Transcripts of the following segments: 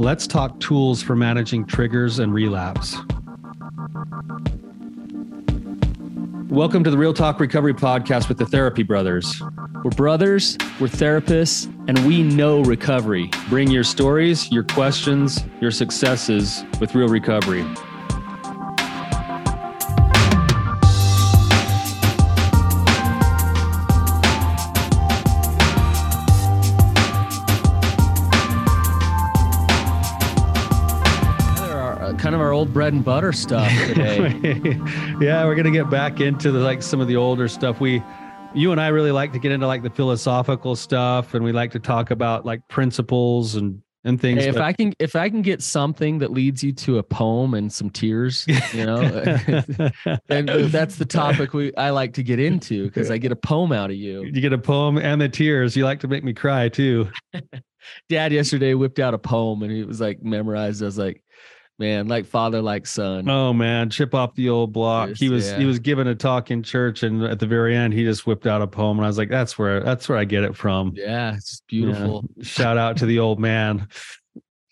Let's talk tools for managing triggers and relapse. Welcome to the Real Talk Recovery Podcast with the Therapy Brothers. We're brothers, we're therapists, and we know recovery. Bring your stories, your questions, your successes with real recovery. Bread and butter stuff today. yeah, we're gonna get back into the, like some of the older stuff. We, you and I really like to get into like the philosophical stuff, and we like to talk about like principles and and things. Hey, if but... I can, if I can get something that leads you to a poem and some tears, you know, and that's the topic we I like to get into because I get a poem out of you. You get a poem and the tears. You like to make me cry too. Dad yesterday whipped out a poem and he was like memorized. I was like, man, like father, like son. Oh man, chip off the old block. Just, he was yeah. he was given a talk in church, and at the very end, he just whipped out a poem, and I was like, that's where that's where I get it from. Yeah, it's beautiful. Yeah. Shout out to the old man.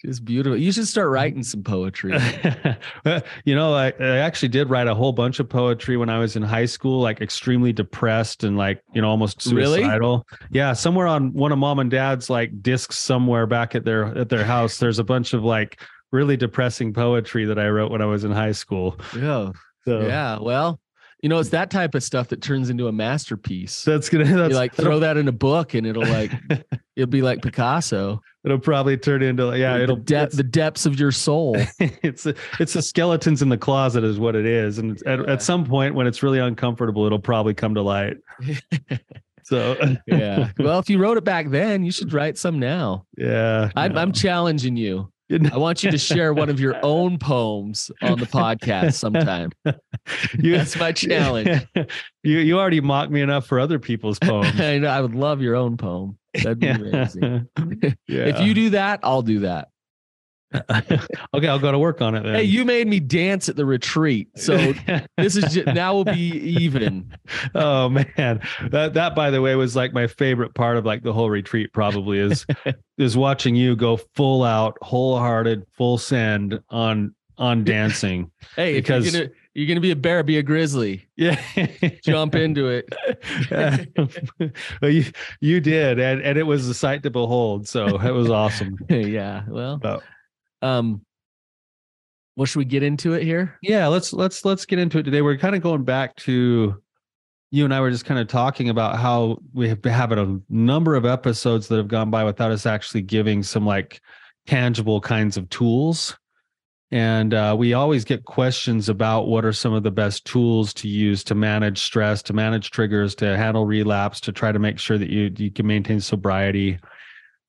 It's beautiful. You should start writing some poetry. you know, I, I actually did write a whole bunch of poetry when I was in high school, like extremely depressed and like, you know, almost suicidal. Really? Yeah. Somewhere on one of mom and dad's like discs somewhere back at their at their house, there's a bunch of like really depressing poetry that I wrote when I was in high school. Yeah. So, yeah. Well, you know, it's that type of stuff that turns into a masterpiece. That's gonna that's, you like throw that in a book and it'll like it'll be like Picasso. It'll probably turn into yeah, it'll the, de- the depths of your soul. it's a, it's the skeletons in the closet is what it is, and yeah. at, at some point when it's really uncomfortable, it'll probably come to light. So yeah. Well, if you wrote it back then, you should write some now. Yeah. I'm, no. I'm challenging you. I want you to share one of your own poems on the podcast sometime. You, That's my challenge. You you already mocked me enough for other people's poems. I know. I would love your own poem. That'd be amazing. yeah. If you do that, I'll do that. okay, I'll go to work on it then. Hey, you made me dance at the retreat, so this is just, now we'll be even. Oh man, that that by the way was like my favorite part of like the whole retreat. Probably is is watching you go full out, wholehearted, full send on on dancing. hey, because you're gonna, you're gonna be a bear, be a grizzly. Yeah, jump into it. well, you you did, and and it was a sight to behold. So it was awesome. yeah, well. Oh um, well, should we get into it here? Yeah, let's let's let's get into it today. We're kind of going back to you and I were just kind of talking about how we have had a number of episodes that have gone by without us actually giving some like tangible kinds of tools. And uh, we always get questions about what are some of the best tools to use to manage stress, to manage triggers, to handle relapse, to try to make sure that you you can maintain sobriety.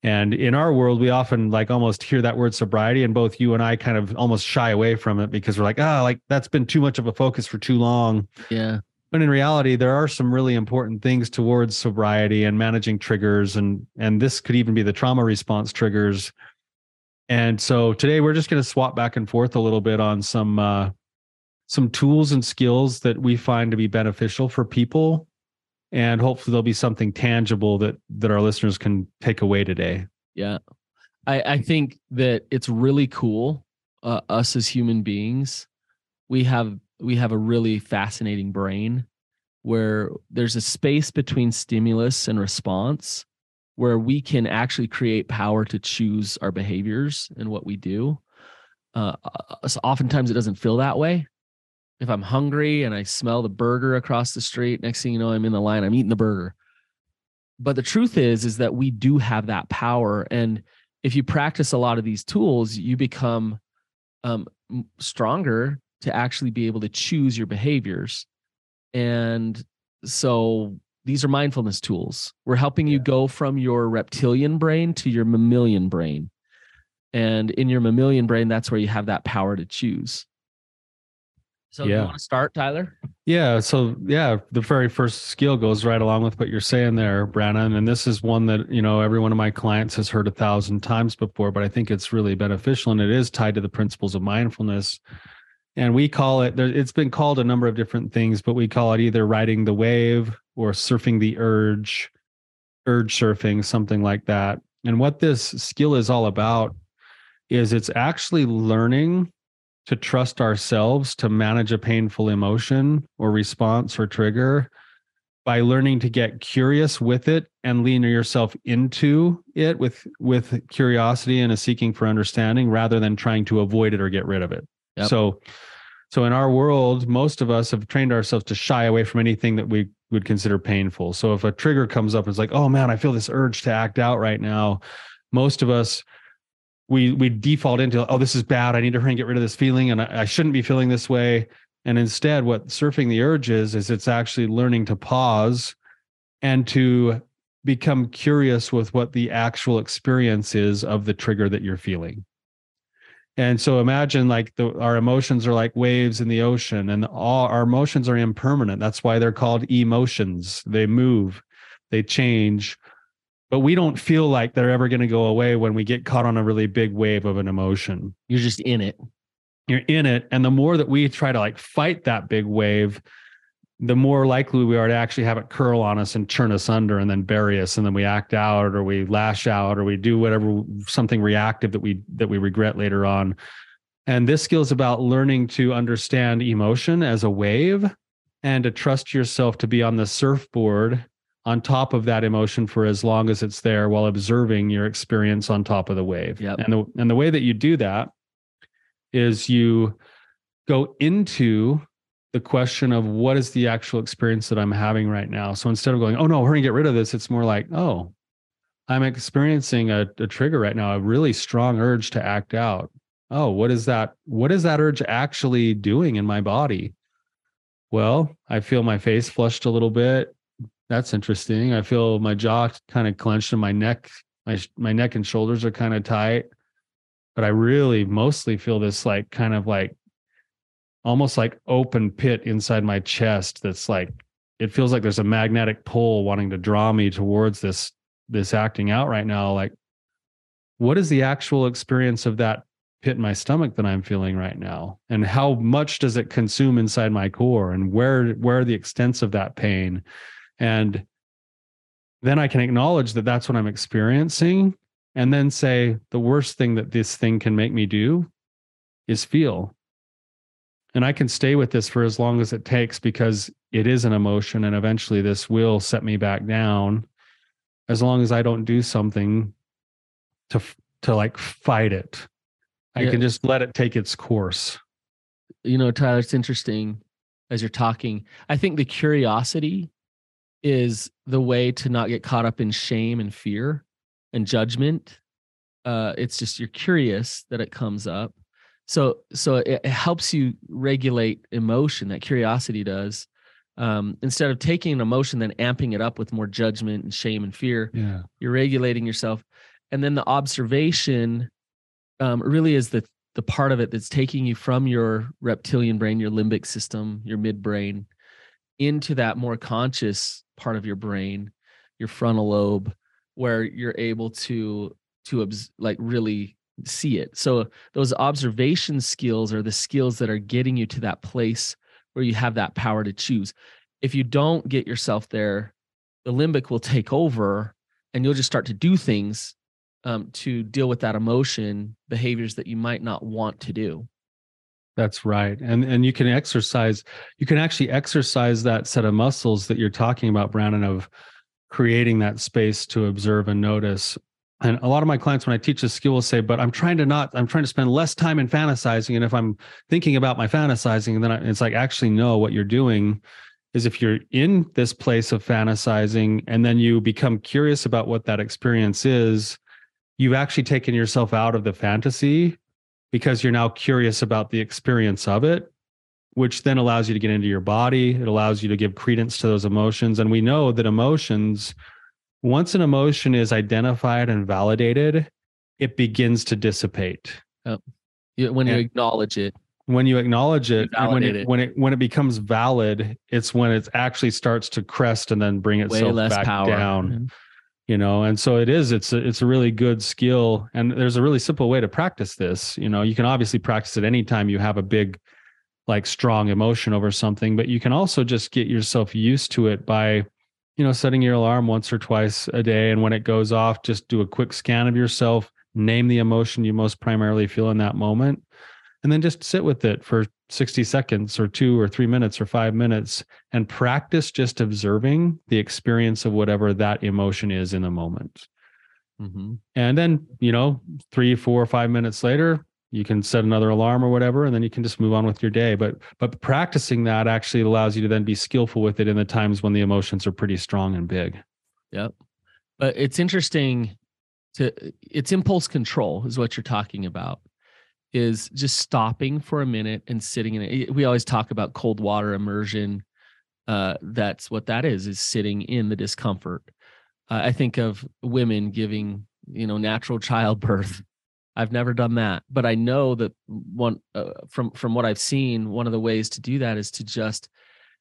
And in our world, we often like almost hear that word sobriety, and both you and I kind of almost shy away from it because we're like, ah, oh, like that's been too much of a focus for too long. Yeah. But in reality, there are some really important things towards sobriety and managing triggers, and and this could even be the trauma response triggers. And so today we're just going to swap back and forth a little bit on some uh, some tools and skills that we find to be beneficial for people and hopefully there'll be something tangible that that our listeners can take away today. Yeah. I i think that it's really cool uh, us as human beings. We have we have a really fascinating brain where there's a space between stimulus and response where we can actually create power to choose our behaviors and what we do. Uh, so oftentimes it doesn't feel that way if I'm hungry and I smell the burger across the street, next thing you know, I'm in the line, I'm eating the burger. But the truth is, is that we do have that power. And if you practice a lot of these tools, you become um, stronger to actually be able to choose your behaviors. And so these are mindfulness tools. We're helping you go from your reptilian brain to your mammalian brain. And in your mammalian brain, that's where you have that power to choose. So yeah. you want to start, Tyler? Yeah. So yeah, the very first skill goes right along with what you're saying there, Brandon. And this is one that, you know, every one of my clients has heard a thousand times before, but I think it's really beneficial and it is tied to the principles of mindfulness. And we call it, it's been called a number of different things, but we call it either riding the wave or surfing the urge, urge surfing, something like that. And what this skill is all about is it's actually learning to trust ourselves to manage a painful emotion or response or trigger by learning to get curious with it and lean yourself into it with with curiosity and a seeking for understanding rather than trying to avoid it or get rid of it. Yep. so so in our world most of us have trained ourselves to shy away from anything that we would consider painful. So if a trigger comes up it's like oh man i feel this urge to act out right now. Most of us we we default into oh this is bad. I need to hurry and get rid of this feeling and I, I shouldn't be feeling this way. And instead what surfing the urge is is it's actually learning to pause and to become curious with what the actual experience is of the trigger that you're feeling. And so imagine like the, our emotions are like waves in the ocean and all our emotions are impermanent. That's why they're called emotions. They move. They change but we don't feel like they're ever going to go away when we get caught on a really big wave of an emotion You're just in it. you're in it and the more that we try to like fight that big wave the more likely we are to actually have it curl on us and churn us under and then bury us and then we act out or we lash out or we do whatever something reactive that we that we regret later on and this skill is about learning to understand emotion as a wave and to trust yourself to be on the surfboard on top of that emotion for as long as it's there while observing your experience on top of the wave Yep. and the and the way that you do that is you go into the question of what is the actual experience that I'm having right now. So instead of going, oh no, hurry and get rid of this, it's more like, oh, I'm experiencing a, a trigger right now, a really strong urge to act out. Oh, what is that? What is that urge actually doing in my body? Well, I feel my face flushed a little bit. That's interesting. I feel my jaw kind of clenched and my neck, my my neck and shoulders are kind of tight but I really mostly feel this like kind of like almost like open pit inside my chest that's like it feels like there's a magnetic pull wanting to draw me towards this this acting out right now like what is the actual experience of that pit in my stomach that I'm feeling right now? And how much does it consume inside my core? And where where are the extents of that pain and then I can acknowledge that that's what I'm experiencing and then say the worst thing that this thing can make me do is feel and i can stay with this for as long as it takes because it is an emotion and eventually this will set me back down as long as i don't do something to to like fight it i Yeah. can just let it take its course you know, Tyler, it's interesting as you're talking. I think the curiosity is the way to not get caught up in shame and fear and judgment. Uh, it's just you're curious that it comes up. So so it, it helps you regulate emotion. That curiosity does. Um, instead of taking an emotion then amping it up with more judgment and shame and fear, yeah you're regulating yourself and then the observation um, really is the the part of it that's taking you from your reptilian brain your limbic system your midbrain into that more conscious part of your brain your frontal lobe where you're able to to like really see it. So those observation skills are the skills that are getting you to that place where you have that power to choose. If you don't get yourself there the limbic will take over and you'll just start to do things um, to deal with that emotion behaviors that you might not want to do That's right. And and you can exercise, you can actually exercise that set of muscles that you're talking about, Brandon, of creating that space to observe and notice. And a lot of my clients, when I teach this skill, will say, but I'm trying to not, I'm trying to spend less time in fantasizing. And if I'm thinking about my fantasizing, and then I, it's like, actually, no, what you're doing is if you're in this place of fantasizing and then you become curious about what that experience is, you've actually taken yourself out of the fantasy because you're now curious about the experience of it, which then allows you to get into your body. It allows you to give credence to those emotions. And we know that emotions, once an emotion is identified and validated, it begins to dissipate. You- when you Yeah. acknowledge it When you acknowledge it, and when it, it. when it when it becomes valid, it's when it actually starts to crest and then bring itself less back power down. Mm-hmm. You know and so it is it's a, it's a really good skill and there's a really simple way to practice this you know. You can obviously practice it anytime you have a big like strong emotion over something but you can also just get yourself used to it by you know setting your alarm once or twice a day and when it goes off just do a quick scan of yourself name the emotion you most primarily feel in that moment, and then just sit with it for 60 seconds or two or three minutes or five minutes and practice just observing the experience of whatever that emotion is in the moment. Mm-hmm. And then, you know, three, four, five minutes later, you can set another alarm or whatever, and then you can just move on with your day. But but practicing that actually allows you to then be skillful with it in the times when the emotions are pretty strong and big. Yep. But it's interesting to it's impulse control is what you're talking about is just stopping for a minute and sitting in it. We always talk about cold water immersion. Uh, that's what that is, is sitting in the discomfort. Uh, I think of women giving, you know, natural childbirth. I've never done that, but I know that one uh, from from what I've seen, one of the ways to do that is to just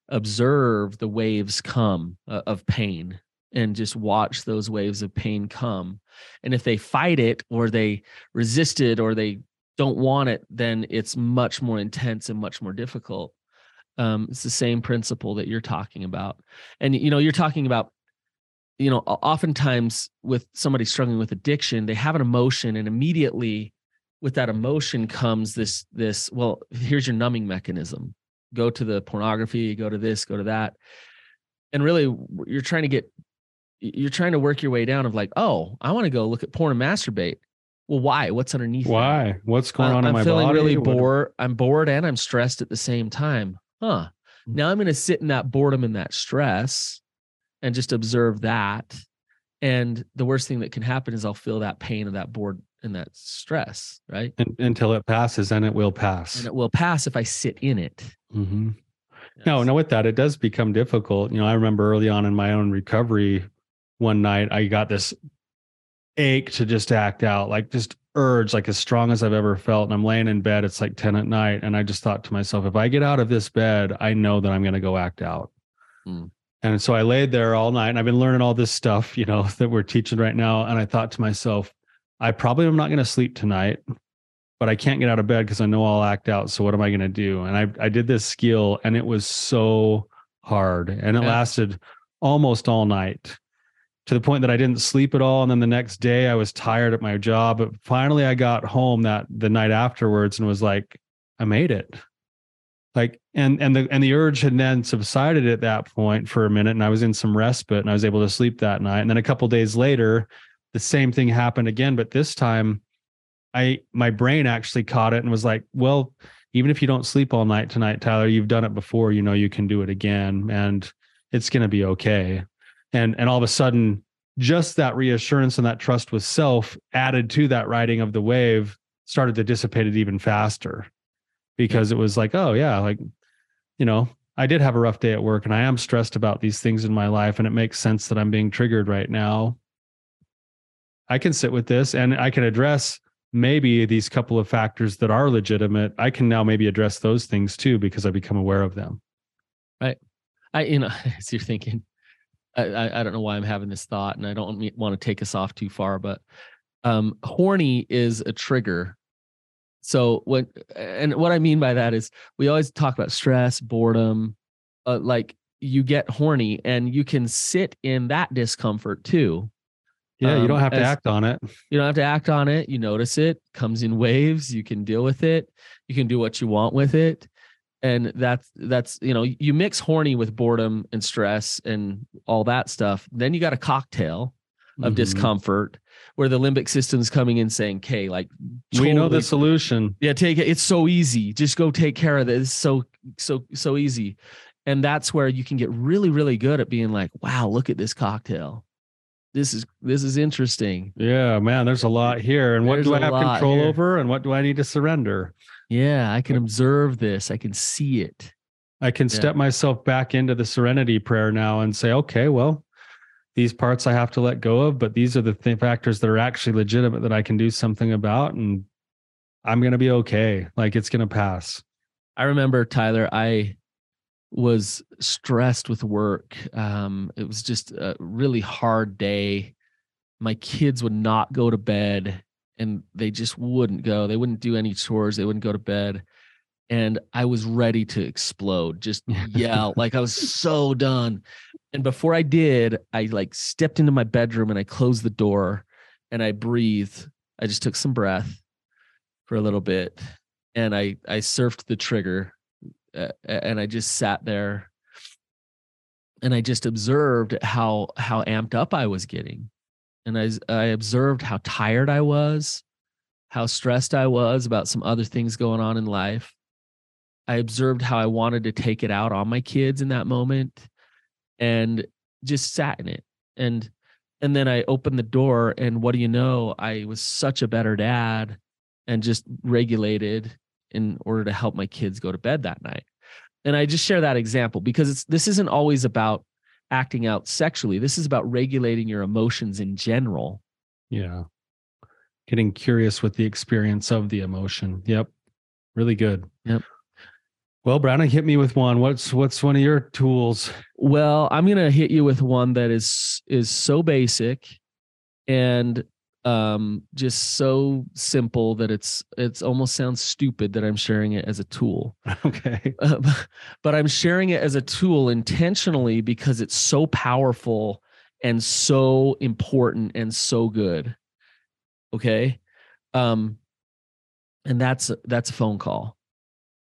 observe the waves come uh, of pain and just watch those waves of pain come. And if they fight it or they resist it or they don't want it, then it's much more intense and much more difficult. Um, it's the same principle that you're talking about. And, you know, you're talking about, you know, oftentimes with somebody struggling with addiction, they have an emotion and immediately with that emotion comes this, this, well, here's your numbing mechanism. Go to the pornography, go to this, go to that. And really you're trying to get, you're trying to work your way down of like, oh, I want to go look at porn and masturbate well why? What's underneath why? That? what's going on i'm in my feeling really bored i'm bored and i'm stressed at the same time. Huh. Hmm. now i'm going to sit in that boredom and that stress and just observe that. And the worst thing that can happen is i'll feel that pain of that bored and that stress right? And, until it passes and it will pass. And it will pass if i sit in it. Mm-hmm. yes. no no with that it does become difficult. You know i remember early on in my own recovery one night i got this ache to just act out, like just urge, like as strong as I've ever felt. And I'm laying in bed, it's like 10 at night. And I just thought to myself, if I get out of this bed, I know that I'm going to go act out. Mm. And so I laid there all night and I've been learning all this stuff, you know, that we're teaching right now. And I thought to myself, I probably am not going to sleep tonight, but I can't get out of bed because I know I'll act out. So what am I going to do? And I, I did this skill and it was so hard and it yeah. lasted almost all night to the point that I didn't sleep at all. And then the next day I was tired at my job. But finally I got home that the night afterwards and was like, I made it. Like and and the and the urge had then subsided at that point for a minute and I was in some respite and I was able to sleep that night. And then a couple days later, the same thing happened again. But this time I my brain actually caught it and was like, well, even if you don't sleep all night tonight, Tyler, you've done it before, you know you can do it again. And it's gonna be okay and and all of a sudden just that reassurance and that trust with self added to that riding of the wave started to dissipate it even faster. Because it was like oh yeah like you know i did have a rough day at work and i am stressed about these things in my life and it makes sense that i'm being triggered right now. I can sit with this and i can address maybe these couple of factors that are legitimate. I can now maybe address those things too because i become aware of them. Right. I you know as you're thinking I, I don't know why I'm having this thought, and I don't want to take us off too far, but um, horny is a trigger. So what, and what I mean by that is we always talk about stress, boredom, uh, like you get horny, and you can sit in that discomfort too. Yeah, um, you don't um, have to act on it. You don't have to act on it. You notice it comes in waves. You can deal with it. You can do what you want with it and that's that's you know you mix horny with boredom and stress and all that stuff then you got a cocktail of mm-hmm. discomfort where the limbic system's coming in saying okay like totally, we know the solution. Yeah take it. It's so easy. Just go take care of this it's so so so easy. And that's where you can get really really good at being like wow look at this cocktail. This is this is interesting. Yeah man there's a lot here. And what do i have control here. over? And what do i need to surrender yeah, I can observe this. I can see it. I can step myself back into the serenity prayer now and say, okay, well, these parts I have to let go of, but these are the th- factors that are actually legitimate that I can do something about. And I'm going to be okay. Like it's going to pass. I remember, Tyler, I was stressed with work. Um, it was just a really hard day. My kids would not go to bed and they just wouldn't go. They wouldn't do any chores. They wouldn't go to bed. And I was ready to explode, just yell. like I was so done. And before I did, I like stepped into my bedroom and I closed the door and I breathed I just took some breath for a little bit and I I surfed the trigger uh, and I just sat there and I just observed how how amped up I was getting. And I I observed how tired I was, how stressed I was about some other things going on in life. I observed how I wanted to take it out on my kids in that moment and just sat in it. And and then I opened the door and what do you know, I was such a better dad and just regulated in order to help my kids go to bed that night. And I just share that example because it's this isn't always about acting out sexually. This is about regulating your emotions in general. Yeah. Getting curious with the experience of the emotion. Yep. Really good. Yep. Well, Brandon, hit me with one. What's what's one of your tools? Well, I'm gonna hit you with one that is is so basic and um just so simple that it's it's almost sounds stupid that i'm sharing it as a tool. Okay. Uh, but i'm sharing it as a tool intentionally because it's so powerful and so important and so good. Okay? Um and that's that's a phone call.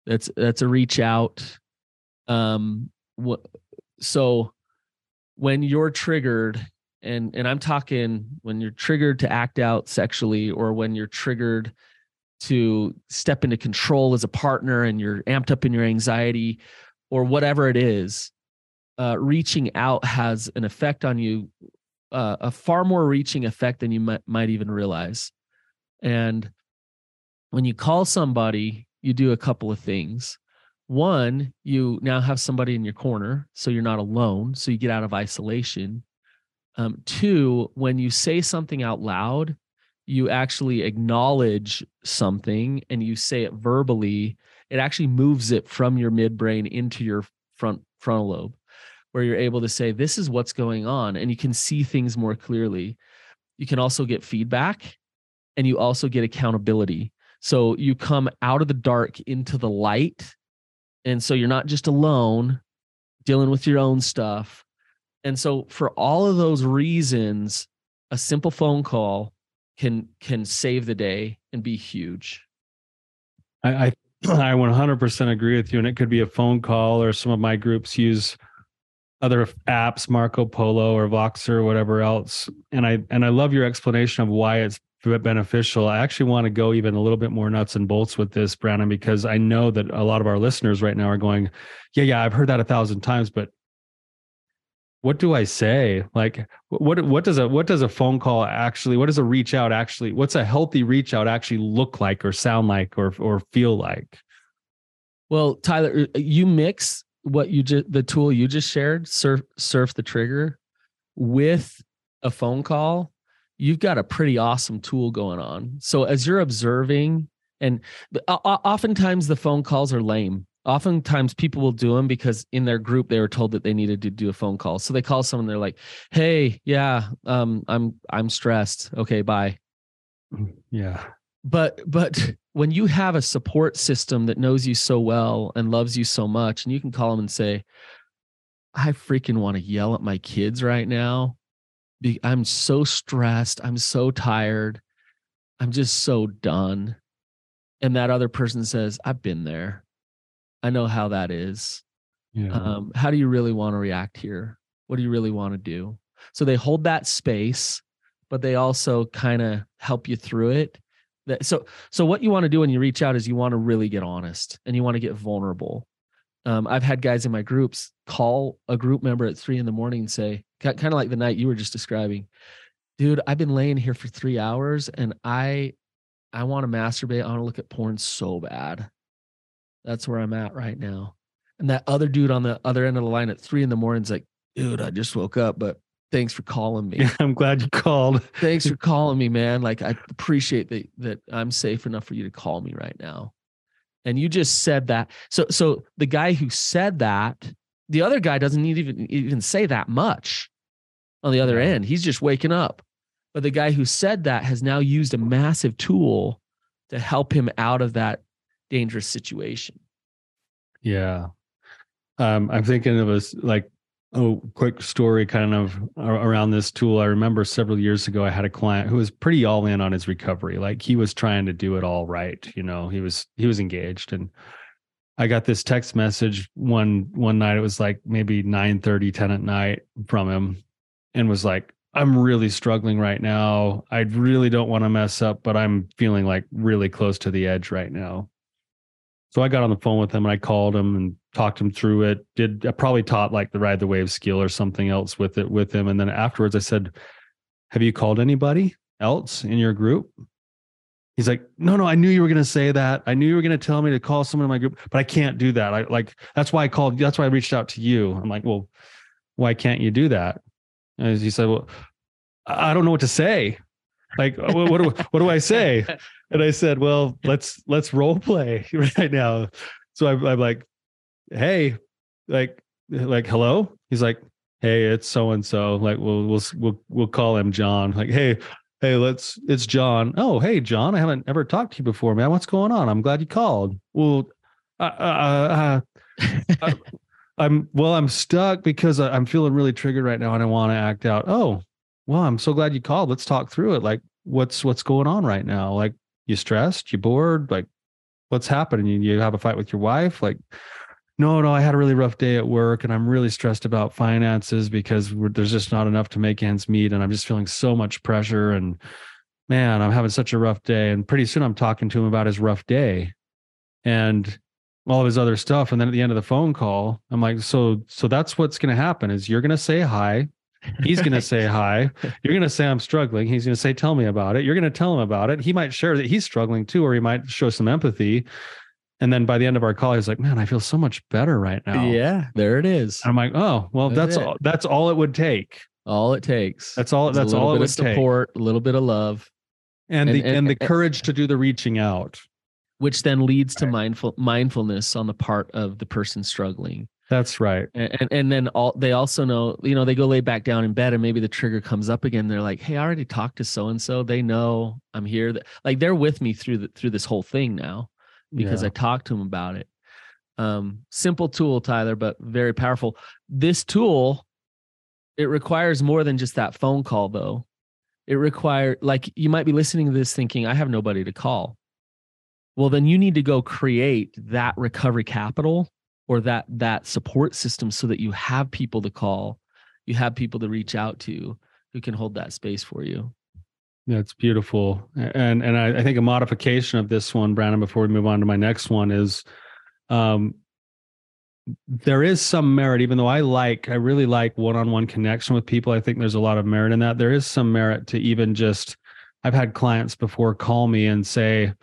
That's that's a reach out. Um what so when you're triggered and and i'm talking when you're triggered to act out sexually or when you're triggered to step into control as a partner and you're amped up in your anxiety or whatever it is uh, reaching out has an effect on you uh, a far more reaching effect than you might, might even realize. And when you call somebody you do a couple of things. One you now have somebody in your corner so you're not alone so you get out of isolation um, two, when you say something out loud, you actually acknowledge something and you say it verbally. It actually moves it from your midbrain into your front frontal lobe, where you're able to say, "This is what's going on," and you can see things more clearly. You can also get feedback, and you also get accountability. So you come out of the dark into the light, and so you're not just alone dealing with your own stuff and so for all of those reasons, a simple phone call can can save the day and be huge. I I, I 100% agree with you, and it could be a phone call, or some of my groups use other apps, Marco Polo or Voxer or whatever else. And I and I love your explanation of why it's beneficial. I actually want to go even a little bit more nuts and bolts with this, Brandon, because I know that a lot of our listeners right now are going, "Yeah, yeah, I've heard that a thousand times, but what do I say? Like what what does a what does a phone call actually what does a reach out actually what's a healthy reach out actually look like or sound like or or feel like? Well, Tyler, uh, you mix what you just the tool you just shared, surf surf the trigger with a phone call, you've got a pretty awesome tool going on. So as you're observing and oftentimes the phone calls are lame oftentimes people will do them because in their group they were told that they needed to do a phone call. So they call someone they're like hey yeah um i'm i'm stressed. Okay bye. Mm, yeah. But but when you have a support system that knows you so well and loves you so much and you can call them and say i freaking want to yell at my kids right now. I'm so stressed. I'm so tired. I'm just so done. And that other person says i've been there I know how that is. Yeah. Um, how do you really want to react here? What do you really want to do? So they hold that space, but they also kind of help you through it. That, so, so what you want to do when you reach out is you want to really get honest and you want to get vulnerable. Um, I've had guys in my groups call a group member at three in the morning and say, kind of like the night you were just describing, dude, I've been laying here for three hours and I, I want to masturbate. I want to look at porn so bad. That's where I'm at right now. And that other dude on the other end of the line at three in the morning is like, dude, I just woke up, but thanks for calling me. Yeah, I'm glad you called. thanks for calling me, man. Like I appreciate that that I'm safe enough for you to call me right now. And you just said that. So so the guy who said that, the other guy doesn't need even even say that much on the other end. He's just waking up. But the guy who said that has now used a massive tool to help him out of that dangerous situation. Yeah. Um, I'm thinking of a like Oh, quick story kind of around this tool. I remember several years ago, I had a client who was pretty all in on his recovery. Like he was trying to do it all right. You know, he was, he was engaged and I got this text message one, one night. It was like maybe 9 30, 10 at night from him and was like, I'm really struggling right now. I really don't want to mess up, but I'm feeling like really close to the edge right now. So I got on the phone with him and I called him and talked him through it. Did I probably taught like the ride the wave skill or something else with it with him. And then afterwards I said, Have you called anybody else in your group? He's like, No, no, I knew you were gonna say that. I knew you were gonna tell me to call someone in my group, but I can't do that. I like that's why I called, that's why I reached out to you. I'm like, Well, why can't you do that? And he said, Well, I don't know what to say. Like, what, do what do I say? And I said, Well, let's let's role play right now. So I'm, I'm like, hey, like, like, hello. He's like, hey, it's so and so. Like, we'll we'll we'll we'll call him John. Like, hey, hey, let's. It's John. Oh, hey, John. I haven't ever talked to you before, man. What's going on? I'm glad you called. Well, uh, uh, uh, I'm well. I'm stuck because I'm feeling really triggered right now, and I want to act out. Oh, well, I'm so glad you called. Let's talk through it. Like, what's what's going on right now? Like, you stressed? You bored? Like, what's happening? You, you have a fight with your wife? Like, no, no, I had a really rough day at work and I'm really stressed about finances because there's just not enough to make ends meet. And I'm just feeling so much pressure. And man, I'm having such a rough day. And pretty soon I'm talking to him about his rough day and all of his other stuff. And then at the end of the phone call, I'm like, so, so that's what's going to happen is you're going to say hi. He's going to say hi. You're going to say, I'm struggling. He's going to say, tell me about it. You're going to tell him about it. He might share that he's struggling too, or he might show some empathy. And then by the end of our call, he's like, "Man, I feel so much better right now." Yeah, there it is. I'm like, "Oh, well, that's, that's all. That's all it would take. All it takes. That's all. that's all it would support, take. A little bit of love, and, and the and, and the courage to do the reaching out, which then leads to mindful mindfulness on the part of the person struggling. That's right. And, and, then all they also know, you know, they go lay back down in bed and maybe the trigger comes up again. They're like, "Hey, I already talked to so and so. They know I'm here. Like they're with me through the through this whole thing now." because yeah. I talked to him about it. Um, simple tool, Tyler, but very powerful. This tool, it requires more than just that phone call, though. It requires, like, you might be listening to this thinking, I have nobody to call. Well, then you need to go create that recovery capital or that that support system so that you have people to call, you have people to reach out to who can hold that space for you. That's beautiful. And and I, I, think a modification of this one, Brandon, before we move on to my next one, is um there is some merit, even though I like, I really like one-on-one connection with people. I think there's a lot of merit in that. There is some merit to even just I've had clients before call me and say,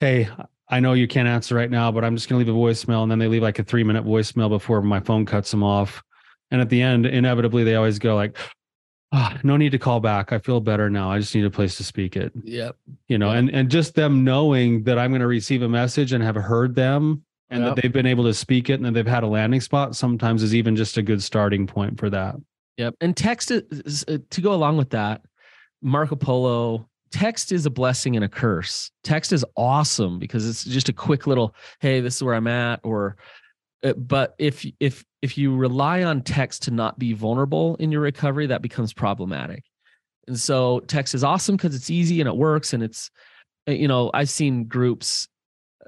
Hey, I know you can't answer right now, but I'm just gonna leave a voicemail. And then they leave like a three-minute voicemail before my phone cuts them off. And at the end, inevitably they always go like, oh, no need to call back. I feel better now. I just need a place to speak it. Yep. You know, yep. and and just them knowing that I'm going to receive a message and have heard them and yep. that they've been able to speak it and that they've had a landing spot sometimes is even just a good starting point for that. Yep. And text is, uh, to go along with that, Marco Polo text is a blessing and a curse. Text is awesome because it's just a quick little, hey, this is where I'm at, or uh, but if if if you rely on text to not be vulnerable in your recovery that becomes problematic and so text is awesome because it's easy and it works and it's uh, you know i've seen groups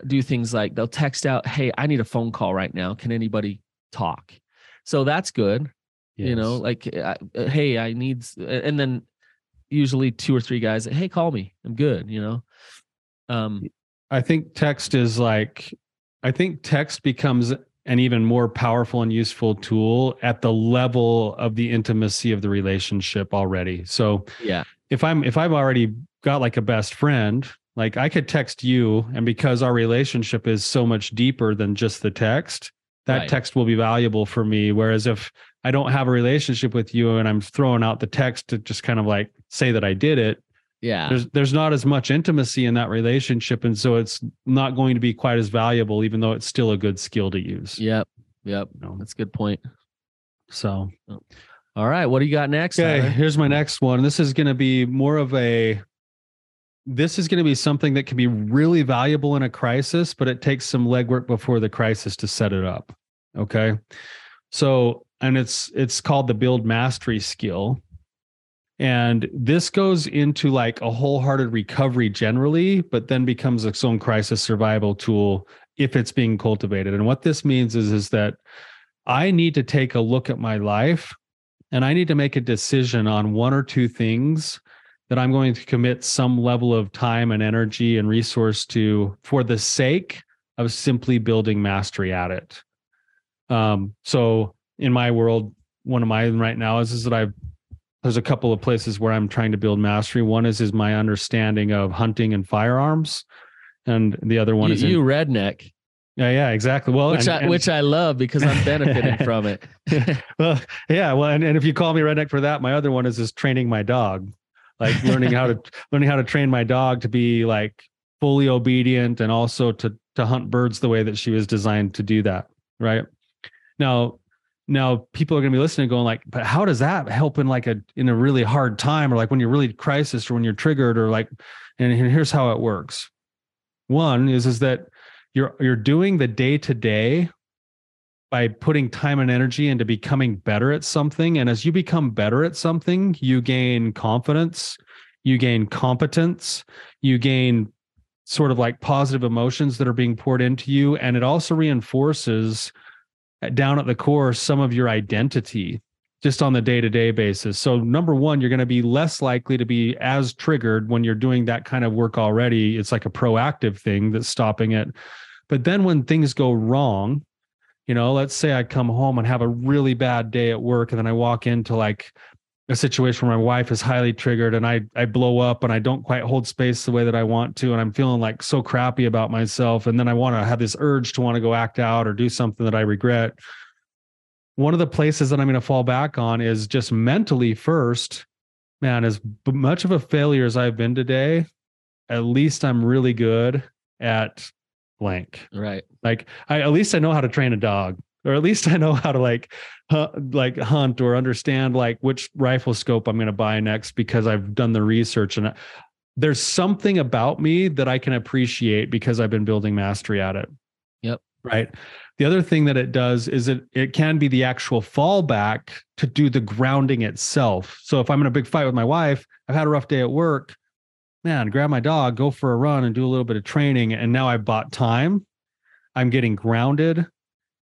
do things like they'll text out hey i need a phone call right now can anybody talk so that's good yes. you know like uh, hey i need and then usually two or three guys hey call me i'm good you know um i think text is like i think text becomes an even more powerful and useful tool at the level of the intimacy of the relationship already. So yeah, if I'm if I've already got like a best friend, like I could text you, and because our relationship is so much deeper than just the text, that right. text will be valuable for me. Whereas if I don't have a relationship with you and I'm throwing out the text to just kind of like say that I did it, yeah. there's there's not as much intimacy in that relationship. And so it's not going to be quite as valuable even though it's still a good skill to use. Yep. Yep. You know? that's a good point. So. Oh. all right. What do you got next okay Tyler? here's my next one. This is going to be more of a this is going to be something that can be really valuable in a crisis but it takes some legwork before the crisis to set it up. Okay? So and it's it's called the build mastery skill and this goes into like a wholehearted recovery generally but then becomes its own crisis survival tool if it's being cultivated. And what this means is is that i need to take a look at my life and i need to make a decision on one or two things that i'm going to commit some level of time and energy and resource to for the sake of simply building mastery at it. Um, so in my world, one of mine right now is, is that I've there's a couple of places where I'm trying to build mastery. One is is my understanding of hunting and firearms, and the other one you, is you in, redneck. Yeah, yeah, exactly. Well, which and, I and, which I love because I'm benefiting from it. well, yeah, well, and, and if you call me redneck for that, my other one is is training my dog, like learning how to learning how to train my dog to be like fully obedient and also to to hunt birds the way that she was designed to do that. Right now, now people are going to be listening going like but how does that help in like a in a really hard time or like when you're really crisis or when you're triggered or like and here's how it works. One is is that you're you're doing the day to day by putting time and energy into becoming better at something and as you become better at something you gain confidence you gain competence you gain sort of like positive emotions that are being poured into you and it also reinforces down at the core some of your identity just on the day-to-day basis. So number 1, you're going to be less likely to be as triggered when you're doing that kind of work already. It's like a proactive thing that's stopping it. But then when things go wrong, you know, let's say I come home and have a really bad day at work and then I walk into like a situation where my wife is highly triggered and I I blow up and I don't quite hold space the way that I want to and I'm feeling like so crappy about myself and then I want to have this urge to want to go act out or do something that I regret. One of the places that I'm going to fall back on is just mentally first. Man, as much of a failure as I've been today, at least I'm really good at blank. Right. Like I at least I know how to train a dog or at least I know how to like like hunt or understand like which rifle scope I'm going to buy next because I've done the research and there's something about me that I can appreciate because I've been building mastery at it. Yep. Right. The other thing that it does is it it can be the actual fallback to do the grounding itself. So if I'm in a big fight with my wife, I've had a rough day at work, man, grab my dog, go for a run and do a little bit of training and now I've bought time. I'm getting grounded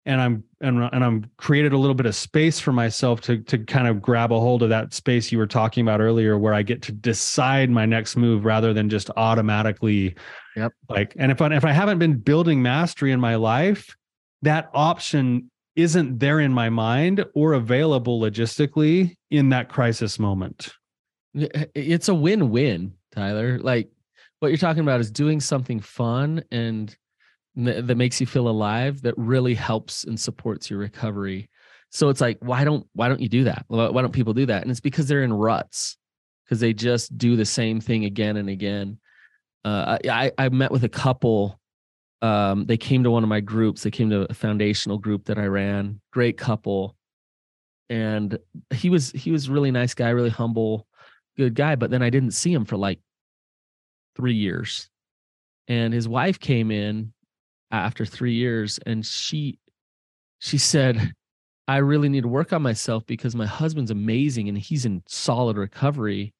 and I'm and, and I'm created a little bit of space for myself to to kind of grab a hold of that space you were talking about earlier where I get to decide my next move rather than just automatically yep. like and if I if I haven't been building mastery in my life that option isn't there in my mind or available logistically in that crisis moment. It's a win-win Tyler. Like what you're talking about is doing something fun and that makes you feel alive that really helps and supports your recovery. So it's like why don't why don't you do that? Why don't people do that? And it's because they're in ruts because they just do the same thing again and again. Uh, I, I met with a couple um, they came to one of my groups. They came to a foundational group that i ran. Great couple. And he was he was really nice guy really humble good guy but then i didn't see him for like three years. And his wife came in after three years and she she said i really need to work on myself because my husband's amazing and he's in solid recovery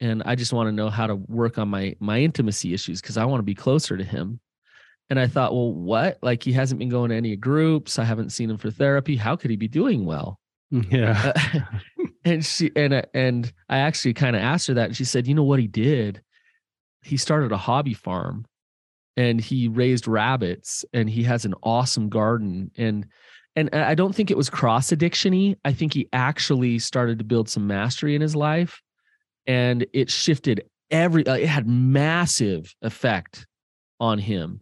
and i just want to know how to work on my my intimacy issues because i want to be closer to him. And i thought well what? Like he hasn't been going to any groups i haven't seen him for therapy how could he be doing well? Mm, yeah. Uh, and she and uh, and i actually kind of asked her that and she said you know what he did? He started a hobby farm and he raised rabbits and he has an awesome garden and and I don't think it was cross addictiony. I think he actually started to build some mastery in his life and it shifted every uh, it had massive effect on him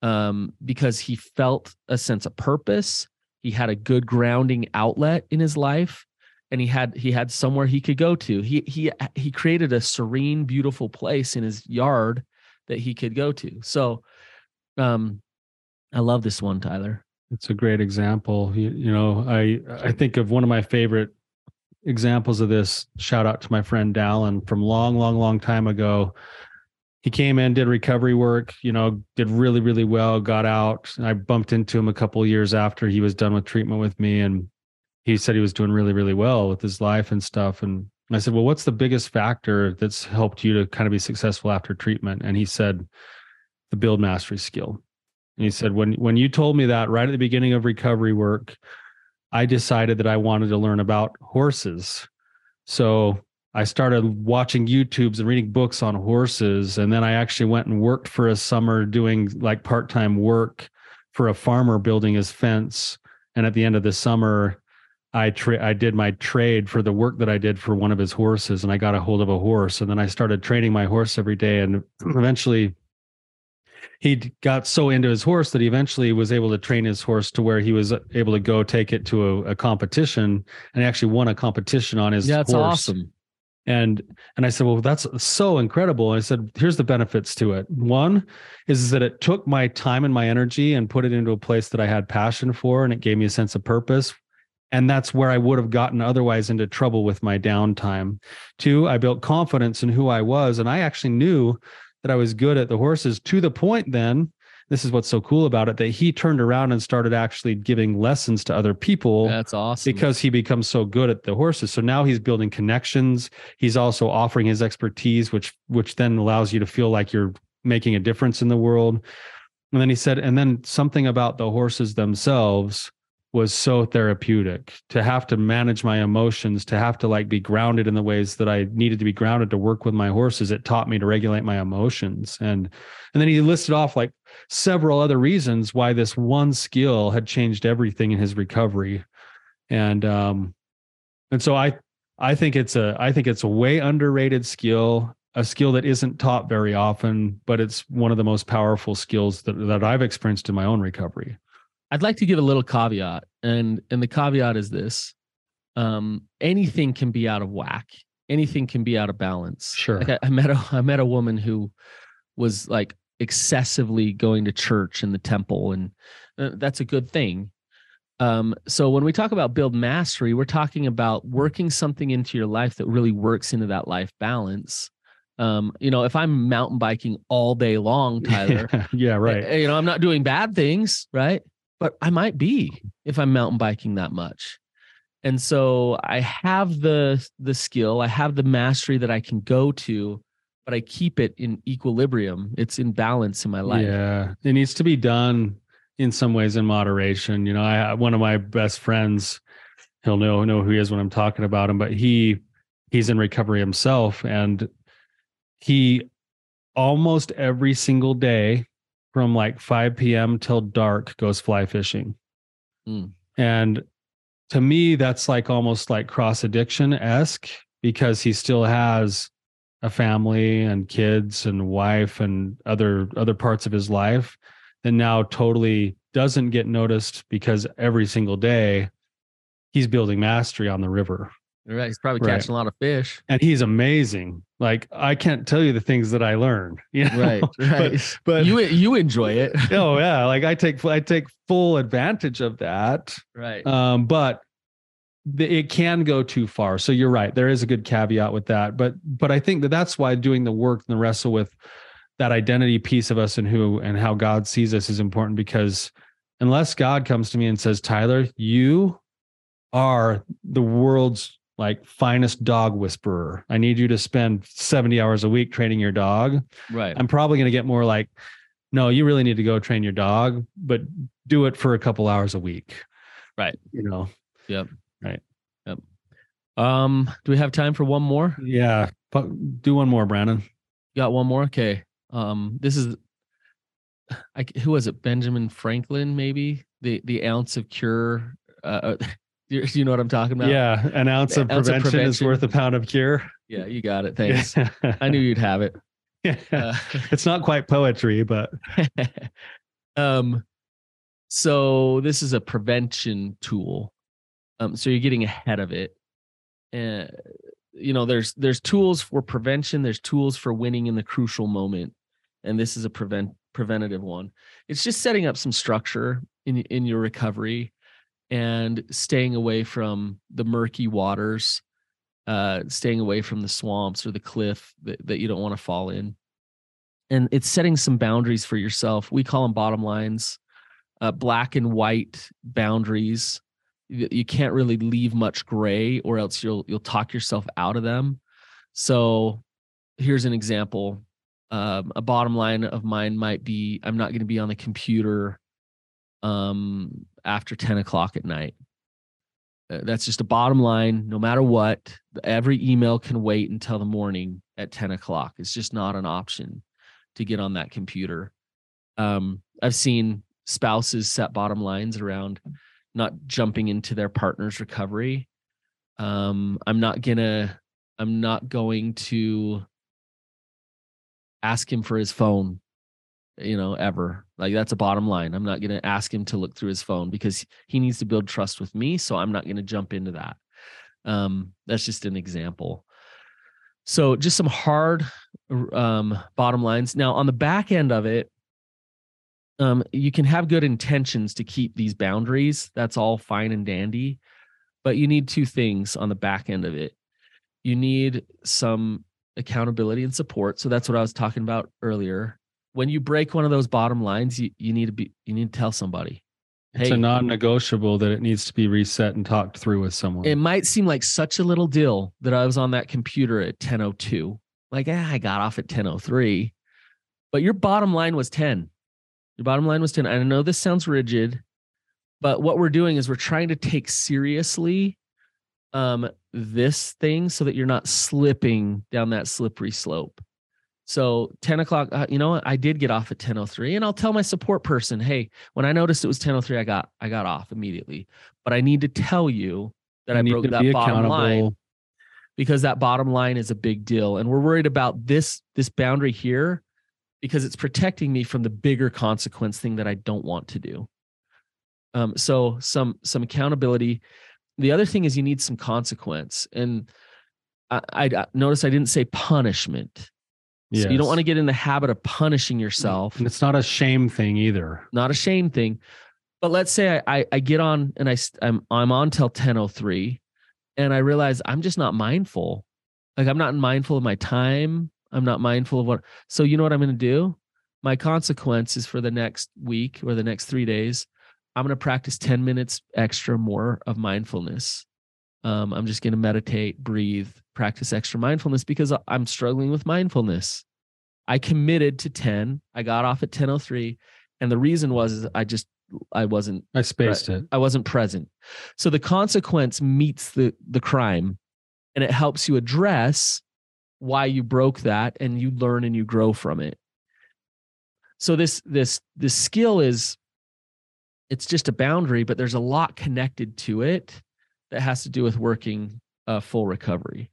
um, because he felt a sense of purpose he had a good grounding outlet in his life and he had he had somewhere he could go to he he he created a serene beautiful place in his yard that he could go to. So um I love this one, Tyler. It's a great example. You, you know, I I think of one of my favorite examples of this. Shout out to my friend Dallin from long, long, long time ago. He came in, did recovery work, you know, did really, really well, got out. I bumped into him a couple years after he was done with treatment with me. And he said he was doing really, really well with his life and stuff. And I said, Well, what's the biggest factor that's helped you to kind of be successful after treatment? And he said, The build mastery skill. And he said, When when you told me that right at the beginning of recovery work, I decided that I wanted to learn about horses. So I started watching YouTubes and reading books on horses. And then I actually went and worked for a summer doing like part time work for a farmer building his fence. And at the end of the summer, I tra- I did my trade for the work that I did for one of his horses, and I got a hold of a horse, and then I started training my horse every day, and eventually he got so into his horse that he eventually was able to train his horse to where he was able to go take it to a, a competition and he actually won a competition on his Yeah, that's horse. awesome. And and I said, well, that's so incredible. And I said, here's the benefits to it. One is that it took my time and my energy and put it into a place that I had passion for, and it gave me a sense of purpose. And that's where I would have gotten otherwise into trouble with my downtime. Two, I built confidence in who I was, and I actually knew that I was good at the horses to the point then. This is what's so cool about it that he turned around and started actually giving lessons to other people That's awesome. because he becomes so good at the horses. So now he's building connections. He's also offering his expertise, which which then allows you to feel like you're making a difference in the world. And then he said, and then something about the horses themselves was so therapeutic to have to manage my emotions, to have to like be grounded in the ways that I needed to be grounded to work with my horses. It taught me to regulate my emotions. And and then he listed off like several other reasons why this one skill had changed everything in his recovery and um and so i i think it's a i think it's a way underrated skill a skill that isn't taught very often but it's one of the most powerful skills that, that i've experienced in my own recovery I'd like to give a little caveat, and and the caveat is this: um, anything can be out of whack. Anything can be out of balance. Sure. Like I, I met a I met a woman who was like excessively going to church and the temple, and uh, that's a good thing. Um, so when we talk about build mastery, we're talking about working something into your life that really works into that life balance. Um, you know, if I'm mountain biking all day long, Tyler, yeah right uh, You know, I'm not doing bad things, right? But I might be if I'm mountain biking that much. And so I have the the skill, I have the mastery that I can go to, but I keep it in equilibrium. It's in balance in my life. Yeah, it needs to be done in some ways in moderation. You know, I one of my best friends, he'll know know who he is when I'm talking about him, but he he's in recovery himself, and he almost every single day from like 5 p.m. till dark goes fly fishing. Mm. And to me, that's like almost like cross addiction esque because he still has a family and kids and wife and other other parts of his life that now totally doesn't get noticed because every single day he's building mastery on the river Right. He's probably Right. catching a lot of fish. and he's amazing like i can't tell you the things that i learned you know? Right. Right. but, but you you enjoy it. oh yeah like i take i take full advantage of that right. um, but the, it can go too far. So you're right. There is a good caveat with that, but but I think that that's why doing the work and the wrestle with that identity piece of us and who and how God sees us is important because unless God comes to me and says, Tyler, you are the world's like finest dog whisperer. I need you to spend 70 hours a week training your dog. right. I'm probably going to get more like, no, you really need to go train your dog, but do it for a couple hours a week. Right. You know, Yep. Right. Yep. Um, do we have time for one more? yeah. But do one more, Brandon. You got one more? Okay. Um, this is I who was it? Benjamin Franklin, maybe the the ounce of cure. Uh, you, you know what I'm talking about? Yeah. An ounce of, Ounce of prevention, is worth a pound of cure. yeah, you got it. Thanks. I knew you'd have it. Yeah. Uh, it's not quite poetry, but um, so this is a prevention tool. Um, so you're getting ahead of it. And you know, there's there's tools for prevention. There's tools for winning in the crucial moment, and this is a prevent preventative one. It's just setting up some structure in in your recovery, and staying away from the murky waters, uh, staying away from the swamps or the cliff that, that you don't want to fall in and it's setting some boundaries for yourself. We call them bottom lines, uh, black and white boundaries. you can't really leave much gray or else you'll you'll talk yourself out of them so here's an example um, a bottom line of mine might be i'm not going to be on the computer um, after 10 o'clock at night. Uh, that's just a bottom line no matter what. Every email can wait until the morning at 10 o'clock. It's just not an option to get on that computer. Um, i've seen spouses set bottom lines around not jumping into their partner's recovery. Um, I'm not gonna, I'm not going to ask him for his phone, you know, ever. Like that's a bottom line. I'm not gonna ask him to look through his phone because he needs to build trust with me. So I'm not gonna jump into that. Um, that's just an example. So just some hard um, bottom lines. Now on the back end of it, um, you can have good intentions to keep these boundaries. That's all fine and dandy. But you need two things on the back end of it. You need some accountability and support. So that's what I was talking about earlier. When you break one of those bottom lines, you, you need to be you need to tell somebody. It's a non-negotiable that it needs to be reset and talked through with someone. It might seem like such a little deal that I was on that computer at 10:02. Like, eh, I got off at 10:03. But your bottom line was 10 your bottom line was 10. I know this sounds rigid, but what we're doing is we're trying to take seriously um, this thing so that you're not slipping down that slippery slope. So 10 o'clock, uh, you know what? I did get off at 10:03, and I'll tell my support person, hey, when I noticed it was 10:03, I got I got off immediately. But I need to tell you that you I broke that bottom line because that bottom line is a big deal, and we're worried about this this boundary here because it's protecting me from the bigger consequence thing that I don't want to do. Um, so some some accountability. The other thing is you need some consequence, and I, I notice I didn't say punishment. Yes. So you don't want to get in the habit of punishing yourself. And it's not a shame thing either. Not a shame thing. But let's say I, I, I get on and I I'm I'm on till 10:03 and I realize I'm just not mindful. Like I'm not mindful of my time. I'm not mindful of what. So you know what I'm going to do? My consequence is for the next week or the next three days, I'm going to practice 10 minutes extra more of mindfulness. Um, I'm just going to meditate, breathe, practice extra mindfulness because I'm struggling with mindfulness. I committed to 10. I got off at 10:03, and the reason was I just I wasn't I spaced it. I wasn't present. So the consequence meets the the crime, and it helps you address why you broke that and you learn and you grow from it so this this this skill is it's just a boundary but there's a lot connected to it that has to do with working a full recovery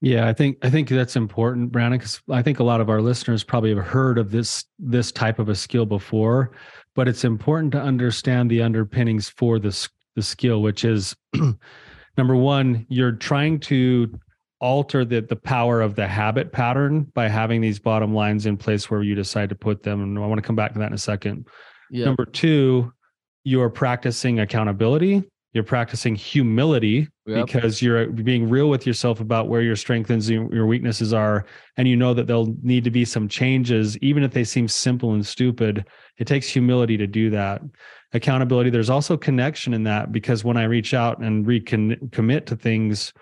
yeah i think i think that's important brandon because i think a lot of our listeners probably have heard of this this type of a skill before but it's important to understand the underpinnings for this the skill which is number one you're trying to alter the the power of the habit pattern by having these bottom lines in place where you decide to put them and i want to come back to that in a second yep. number two you're practicing accountability you're practicing humility yep. because you're being real with yourself about where your strengths and your weaknesses are and you know that there'll need to be some changes even if they seem simple and stupid it takes humility to do that accountability there's also connection in that because when i reach out and recommit to things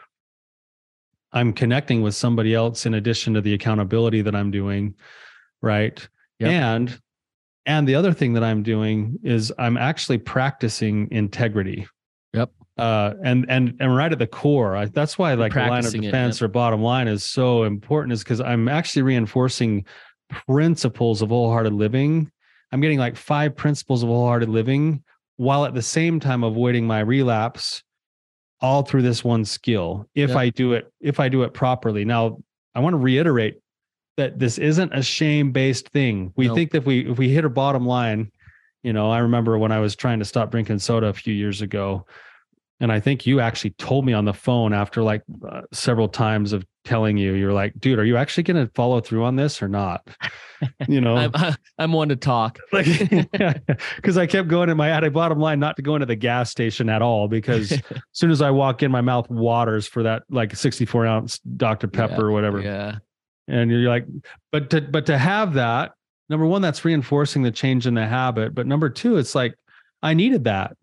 I'm connecting with somebody else in addition to the accountability that I'm doing, right? Yep. And and the other thing that I'm doing is I'm actually practicing integrity. Uh, and and and right at the core, I, that's why like the line of defense it, or bottom line is so important, is because I'm actually reinforcing principles of wholehearted living. I'm getting like five principles of wholehearted living while at the same time avoiding my relapse all through this one skill if yep. I do it if I do it properly. Now, I want to reiterate that this isn't a shame based thing. We nope. think that if we if we hit a bottom line, you know, I remember when I was trying to stop drinking soda a few years ago, and I think you actually told me on the phone after like uh, several times of telling you, you're like, dude, are you actually going to follow through on this or not? You know, I'm, I'm one to talk. like, because I kept going in my at a bottom line not to go into the gas station at all because as soon as I walk in, my mouth waters for that like 64 ounce Dr. Pepper yeah, or whatever. Yeah. And you're like, but to, but to have that, number one, that's reinforcing the change in the habit. But number two, it's like, I needed that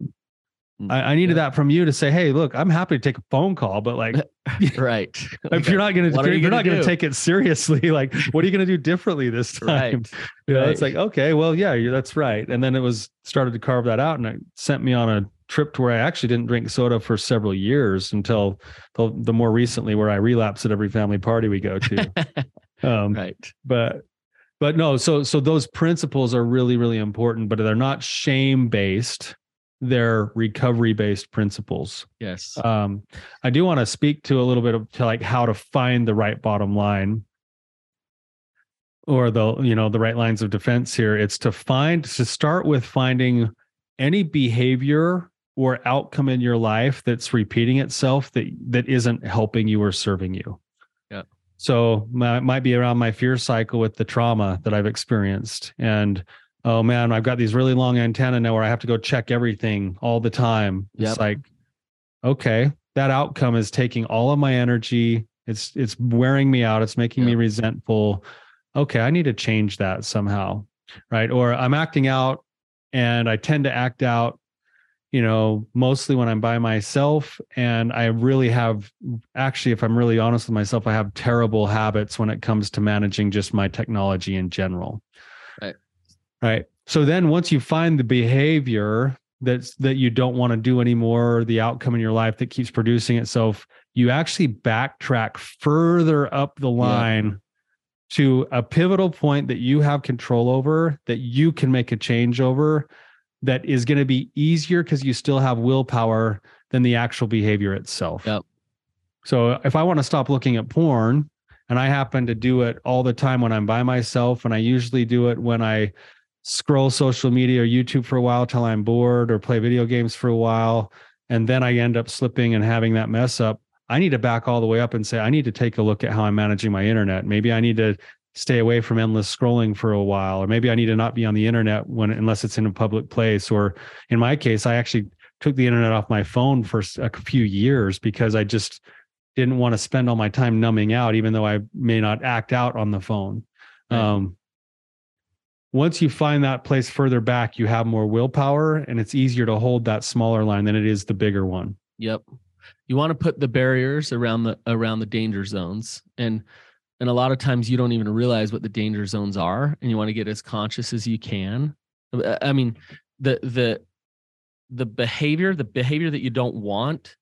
I, I needed Yeah. that from you to say, hey, look, I'm happy to take a phone call, but like right. if you're not gonna if you're, you gonna not gonna take it seriously, like what are you gonna do differently this time? right. You know, it's like, okay, well, yeah, that's right. And then it was started to carve that out and it sent me on a trip to where I actually didn't drink soda for several years until the, the more recently where I relapse at every family party we go to. Um, right. but but no so so those principles are really really important but they're not shame based they're recovery based principles. Yes. um i do want to speak to a little bit of to like how to find the right bottom line. Or the you know the right lines of defense here. It's to find to start with finding any behavior or outcome in your life that's repeating itself that that isn't helping you or serving you. Yeah. so my, it might be around my fear cycle with the trauma that i've experienced. And oh man i've got these really long antenna now where i have to go check everything all the time. It's like okay that outcome is taking all of my energy. It's it's wearing me out. It's making me resentful. Okay i need to change that somehow right? Or i'm acting out and i tend to act out you know mostly when i'm by myself. And i really have actually if i'm really honest with myself i have terrible habits when it comes to managing just my technology in general Right. so then once you find the behavior that's that you don't want to do anymore the outcome in your life that keeps producing itself you actually backtrack further up the line to a pivotal point that you have control over that you can make a change over that is going to be easier because you still have willpower than the actual behavior itself. Yep. So if I want to stop looking at porn and I happen to do it all the time when I'm by myself and I usually do it when I scroll social media or YouTube for a while till I'm bored or play video games for a while and then I end up slipping and having that mess up, I need to back all the way up and say I need to take a look at how I'm managing my internet. Maybe I need to stay away from endless scrolling for a while or maybe i need to not be on the internet when unless it's in a public place or in my case i actually took the internet off my phone for a few years because i just didn't want to spend all my time numbing out even though i may not act out on the phone Right. um, once you find that place further back you have more willpower and it's easier to hold that smaller line than it is the bigger one Yep. You want to put the barriers around the around the danger zones and and a lot of times you don't even realize what the danger zones are and you want to get as conscious as you can. Uh, I mean, the the the behavior, the behavior that you don't want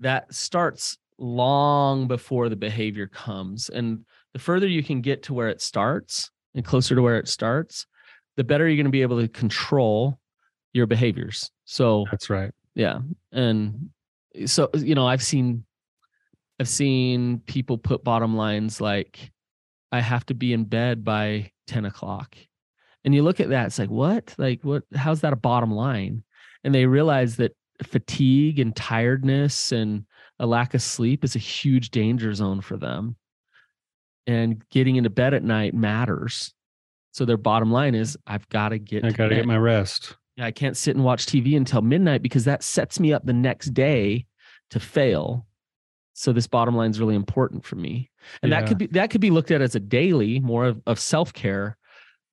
that starts long before the behavior comes and the further you can get to where it starts and closer to where it starts, the better you're going to be able to control your behaviors. So that's right. yeah and so you know i've seen i've seen people put bottom lines like i have to be in bed by 10 o'clock. And you look at that it's like what? Like what how's that a bottom line? And they realize that fatigue and tiredness and a lack of sleep is a huge danger zone for them. And getting into bed at night matters so their bottom line is i've got to get i got to get my rest Yeah, I can't sit and watch TV until midnight because that sets me up the next day to fail. So this bottom line is really important for me. And that could be that could be looked at as a daily, more of, of self-care,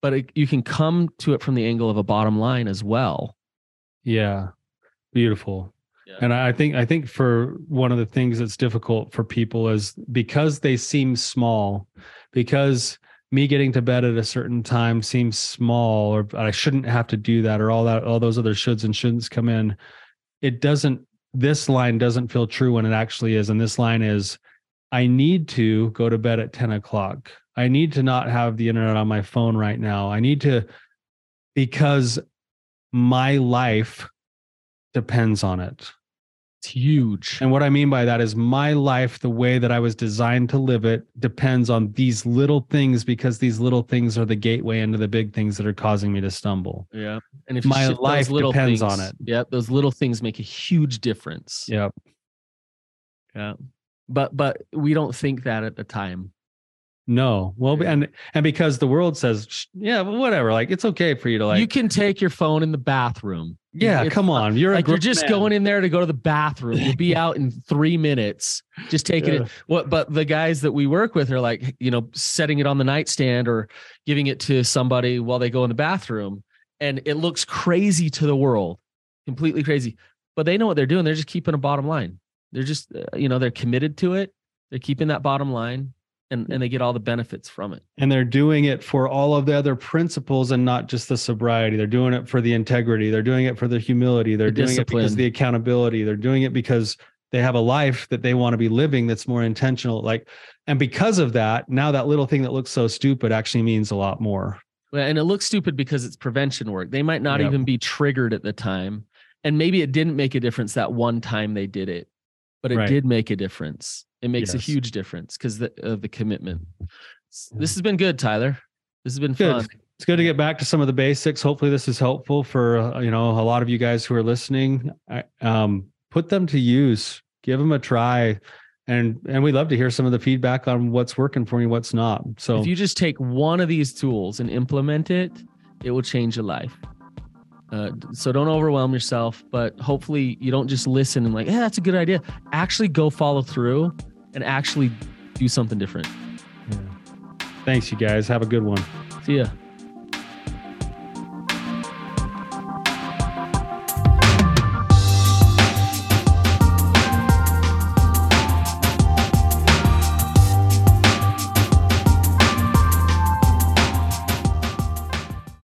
but it, you can come to it from the angle of a bottom line as well. Yeah. Beautiful. Yeah. And I think I think for one of the things that's difficult for people is because they seem small, because me getting to bed at a certain time seems small, or I shouldn't have to do that, or all that, all those other shoulds and shouldn'ts come in. It doesn't. This line doesn't feel true when it actually is, and this line is, I need to go to bed at ten o'clock. I need to not have the internet on my phone right now. I need to, because my life depends on it. It's huge. And what I mean by that is my life, the way that I was designed to live it, depends on these little things because these little things are the gateway into the big things that are causing me to stumble. Yeah. And if My you shift those life little depends on it. Yeah, those little things make a huge difference. Yep. Yeah. But but we don't think that at the time. No. Well, and and because the world says, yeah, well, whatever. Like it's okay for you to like, you can take your phone in the bathroom. yeah, it's come on. You're like you're just man. going in there to go to the bathroom. You'll be out in three minutes. Just taking Yeah. it. What? But the guys that we work with are like, you know, setting it on the nightstand or giving it to somebody while they go in the bathroom, and it looks crazy to the world, completely crazy. but they know what they're doing. They're just keeping a bottom line. They're just, uh, you know, they're committed to it. They're keeping that bottom line and, and they get all the benefits from it. And they're doing it for all of the other principles and not just the sobriety. They're doing it for the integrity. They're doing it for the humility. They're The doing it because the accountability. They're doing it because they have a life that they want to be living that's more intentional. Like, and because of that, now that little thing that looks so stupid actually means a lot more. Well, And it looks stupid because it's prevention work. They might not Yep. even be triggered at the time. And maybe it didn't make a difference that one time they did it, but it Right. did make a difference. It makes Yes. a huge difference because of the commitment. This has been good, Tyler. This has been Good. fun. It's good to get back to some of the basics. Hopefully, this is helpful for uh, you know a lot of you guys who are listening. I- Um, put them to use. Give them a try, and and we love to hear some of the feedback on what's working for you, what's not. So If you just take one of these tools and implement it, it will change your life. Uh, so don't overwhelm yourself, but hopefully you don't just listen and like, yeah, that's a good idea. Actually, go follow through and actually do something different. thanks, you guys. Have a good one. See ya.